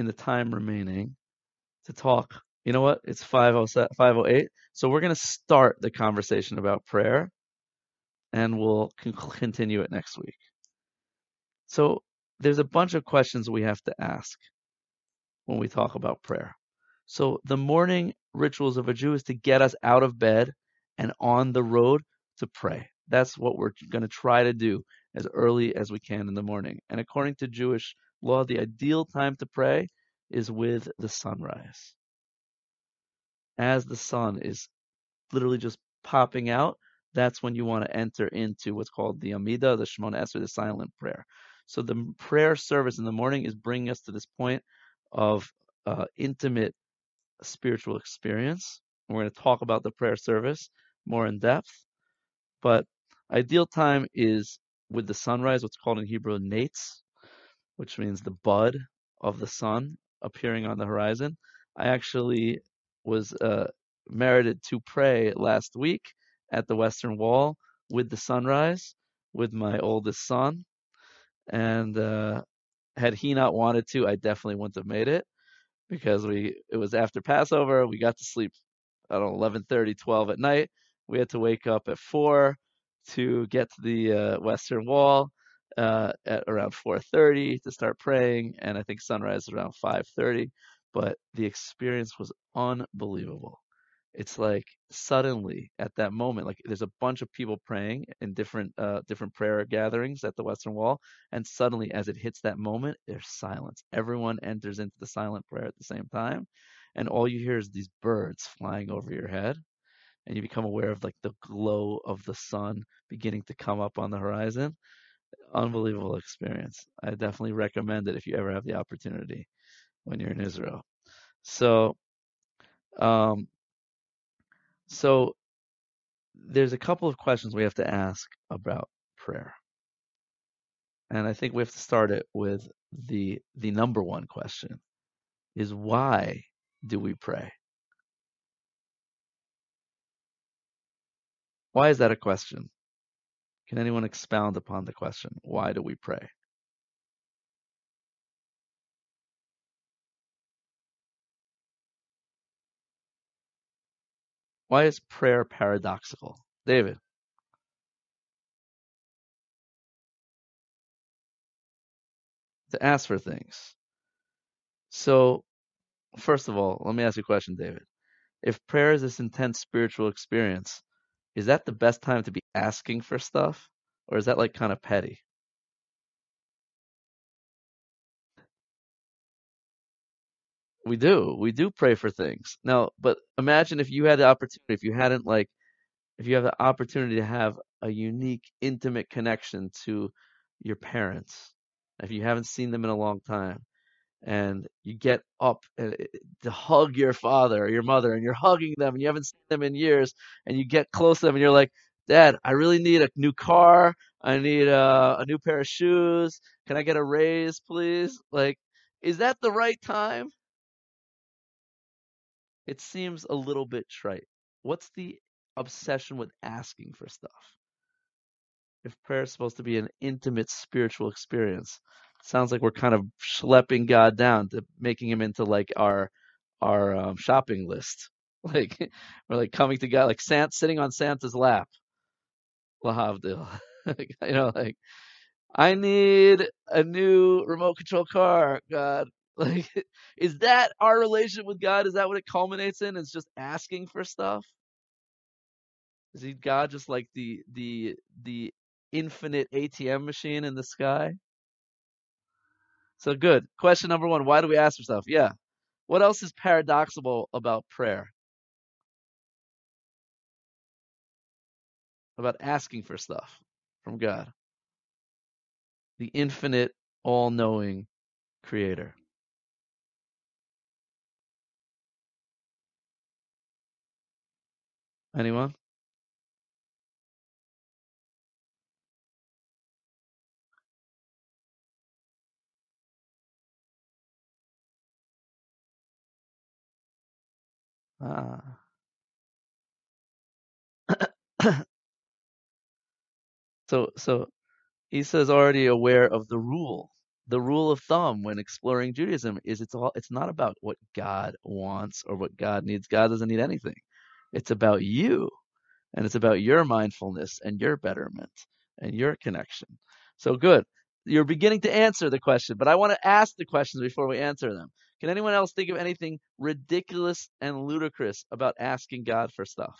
in the time remaining to talk. You know what? It's 508. So we're going to start the conversation about prayer and we'll continue it next week. So there's a bunch of questions we have to ask when we talk about prayer. So the morning rituals of a Jew is to get us out of bed and on the road to pray. That's what we're going to try to do as early as we can in the morning. And according to Jewish law, the ideal time to pray is with the sunrise. As the sun is literally just popping out, that's when you want to enter into what's called the Amida, the Shemona Esrei, the silent prayer. So the prayer service in the morning is bringing us to this point of uh, intimate spiritual experience. And we're going to talk about the prayer service more in depth. But ideal time is with the sunrise, what's called in Hebrew netz, which means the bud of the sun appearing on the horizon. I actually was uh, merited to pray last week at the Western Wall with the sunrise with my oldest son. And uh, had he not wanted to, I definitely wouldn't have made it because we it was after Passover. We got to sleep I don't know 11:30, 12 at night. We had to wake up at four to get to the uh, Western Wall uh, at around 4:30 to start praying, and I think sunrise around 5:30. But the experience was unbelievable it's like suddenly at that moment like there's a bunch of people praying in different uh different prayer gatherings at the western wall and suddenly as it hits that moment there's silence everyone enters into the silent prayer at the same time and all you hear is these birds flying over your head and you become aware of like the glow of the sun beginning to come up on the horizon unbelievable experience i definitely recommend it if you ever have the opportunity when you're in israel so um so there's a couple of questions we have to ask about prayer. And I think we have to start it with the the number one question is why do we pray? Why is that a question? Can anyone expound upon the question? Why do we pray? Why is prayer paradoxical? David. To ask for things. So, first of all, let me ask you a question, David. If prayer is this intense spiritual experience, is that the best time to be asking for stuff? Or is that like kind of petty? We do. We do pray for things. Now, but imagine if you had the opportunity, if you hadn't like, if you have the opportunity to have a unique, intimate connection to your parents, if you haven't seen them in a long time, and you get up and, eh, to hug your father or your mother, and you're hugging them, and you haven't seen them in years, and you get close to them, and you're like, Dad, I really need a new car. I need a, a new pair of shoes. Can I get a raise, please? Like, is that the right time? it seems a little bit trite. What's the obsession with asking for stuff? If prayer is supposed to be an intimate spiritual experience, sounds like we're kind of schlepping God down to making him into like our our um, shopping list. Like we're like coming to God, like Santa sitting on Santa's lap. Lahavdil. you know, like I need a new remote control car, God. Like, is that our relationship with God? Is that what it culminates in? Is just asking for stuff? Is he God just like the the the infinite ATM machine in the sky? So good. Question number one: Why do we ask for stuff? Yeah. What else is paradoxical about prayer? About asking for stuff from God, the infinite, all-knowing Creator. Anyone? Ah. so so Isa is already aware of the rule the rule of thumb when exploring Judaism is it's all it's not about what God wants or what God needs. God doesn't need anything. It's about you and it's about your mindfulness and your betterment and your connection. So good. You're beginning to answer the question, but I want to ask the questions before we answer them. Can anyone else think of anything ridiculous and ludicrous about asking God for stuff?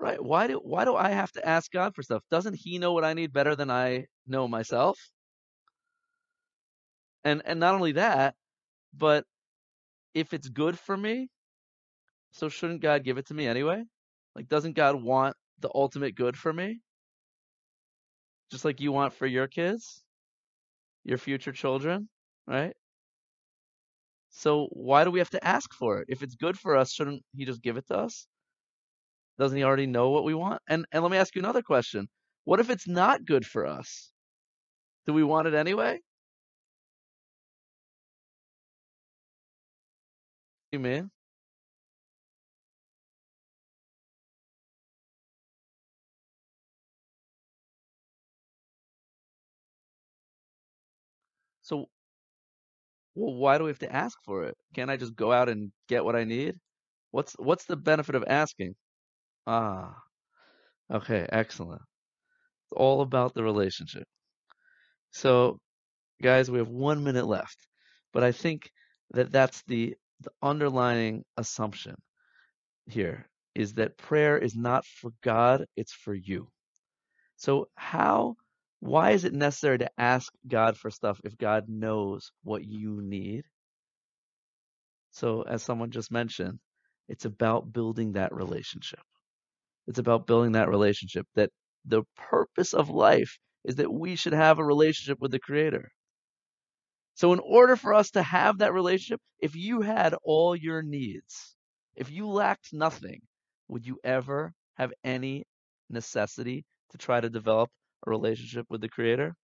Right. Why do why do I have to ask God for stuff? Doesn't he know what I need better than I know myself? And and not only that, but if it's good for me, so shouldn't God give it to me anyway? Like doesn't God want the ultimate good for me? Just like you want for your kids, your future children, right? So why do we have to ask for it? If it's good for us, shouldn't he just give it to us? Doesn't he already know what we want? And and let me ask you another question. What if it's not good for us? Do we want it anyway? You mean? So well, why do we have to ask for it? Can't I just go out and get what I need? What's what's the benefit of asking? Ah, okay, excellent. It's all about the relationship. So, guys, we have one minute left, but I think that that's the the underlying assumption here is that prayer is not for God, it's for you. So how why is it necessary to ask God for stuff if God knows what you need? So as someone just mentioned, it's about building that relationship. It's about building that relationship that the purpose of life is that we should have a relationship with the creator. So in order for us to have that relationship, if you had all your needs, if you lacked nothing, would you ever have any necessity to try to develop a relationship with the creator?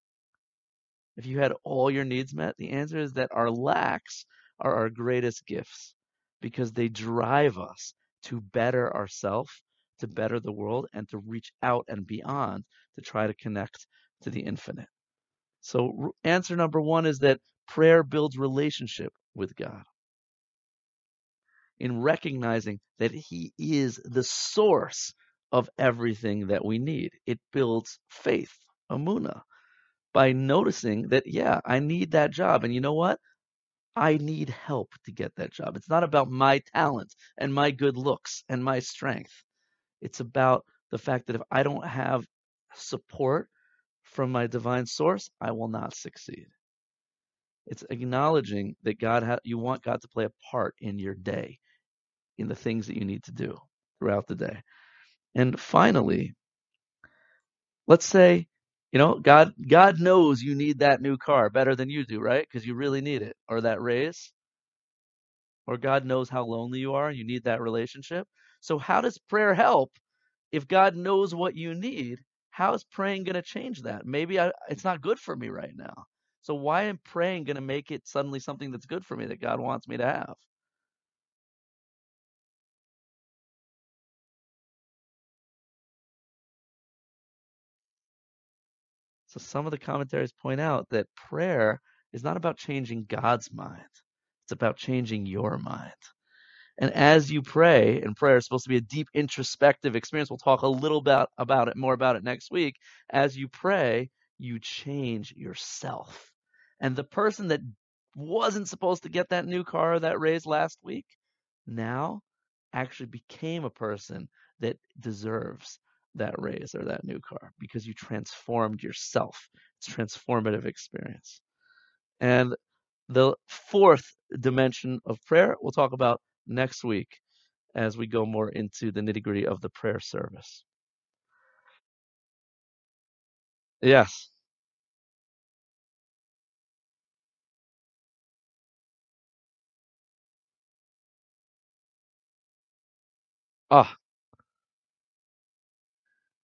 If you had all your needs met, the answer is that our lacks are our greatest gifts because they drive us to better ourselves, to better the world, and to reach out and beyond to try to connect to the infinite. So, answer number one is that prayer builds relationship with God in recognizing that He is the source of everything that we need. It builds faith, emunah, by noticing that, yeah, I need that job. And you know what? I need help to get that job. It's not about my talent and my good looks and my strength. It's about the fact that if I don't have support from my divine source, I will not succeed. It's acknowledging that God ha- you want God to play a part in your day, in the things that you need to do throughout the day. And finally, let's say, you know, God God knows you need that new car better than you do, right? Because you really need it, or that raise, or God knows how lonely you are and you need that relationship. So how does prayer help if God knows what you need? How is praying going to change that? Maybe I, it's not good for me right now. So why am praying going to make it suddenly something that's good for me that God wants me to have? So some of the commentaries point out that prayer is not about changing God's mind. It's about changing your mind. And as you pray, and prayer is supposed to be a deep introspective experience. We'll talk a little bit about it, more about it next week. As you pray, you change yourself. And the person that wasn't supposed to get that new car or that raised last week now actually became a person that deserves that raise or that new car because you transformed yourself. It's transformative experience. And the fourth dimension of prayer we'll talk about next week as we go more into the nitty gritty of the prayer service. Yes. Ah.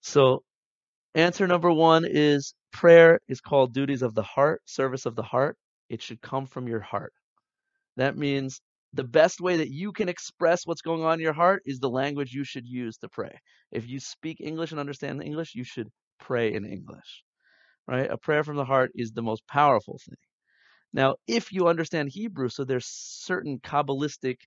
So, answer number one is prayer is called duties of the heart, service of the heart. It should come from your heart. That means the best way that you can express what's going on in your heart is the language you should use to pray. If you speak English and understand English, you should pray in English, right? A prayer from the heart is the most powerful thing. Now, if you understand Hebrew, so there's certain Kabbalistic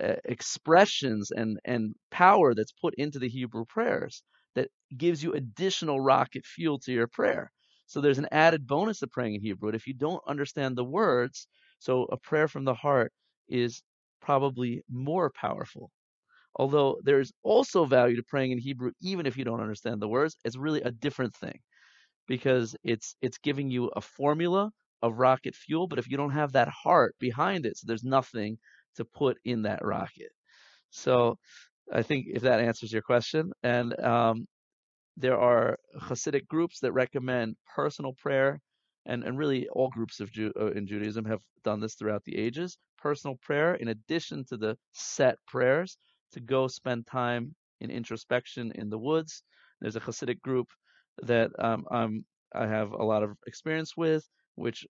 uh, expressions and, and power that's put into the Hebrew prayers that gives you additional rocket fuel to your prayer. So there's an added bonus of praying in Hebrew. If you don't understand the words, so a prayer from the heart is probably more powerful. Although there's also value to praying in Hebrew, even if you don't understand the words, it's really a different thing because it's it's giving you a formula of rocket fuel, but if you don't have that heart behind it, so there's nothing to put in that rocket. So I think if that answers your question, and um, there are Hasidic groups that recommend personal prayer, and, and really all groups of uh, in Judaism have done this throughout the ages. Personal prayer, in addition to the set prayers, to go spend time in introspection in the woods. There's a Hasidic group that um, I'm, I have a lot of experience with, which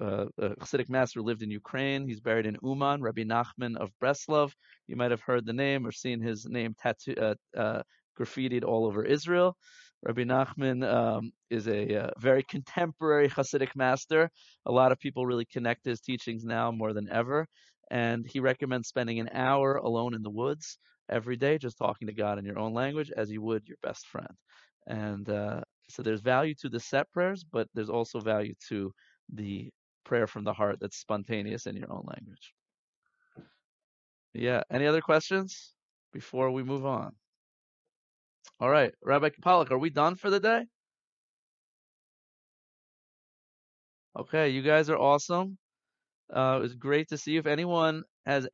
uh, uh, a Hasidic master lived in Ukraine. He's buried in Uman, Rabbi Nachman of Breslov. You might have heard the name or seen his name tattoo, uh, uh, graffitied all over Israel. Rabbi Nachman um, is a uh, very contemporary Hasidic master. A lot of people really connect his teachings now more than ever. And he recommends spending an hour alone in the woods every day, just talking to God in your own language as you would your best friend. And uh, so there's value to the set prayers, but there's also value to the prayer from the heart that's spontaneous in your own language. Yeah. Any other questions before we move on? All right, Rabbi Pollock, are we done for the day? Okay, you guys are awesome. Uh, it was great to see you. If anyone has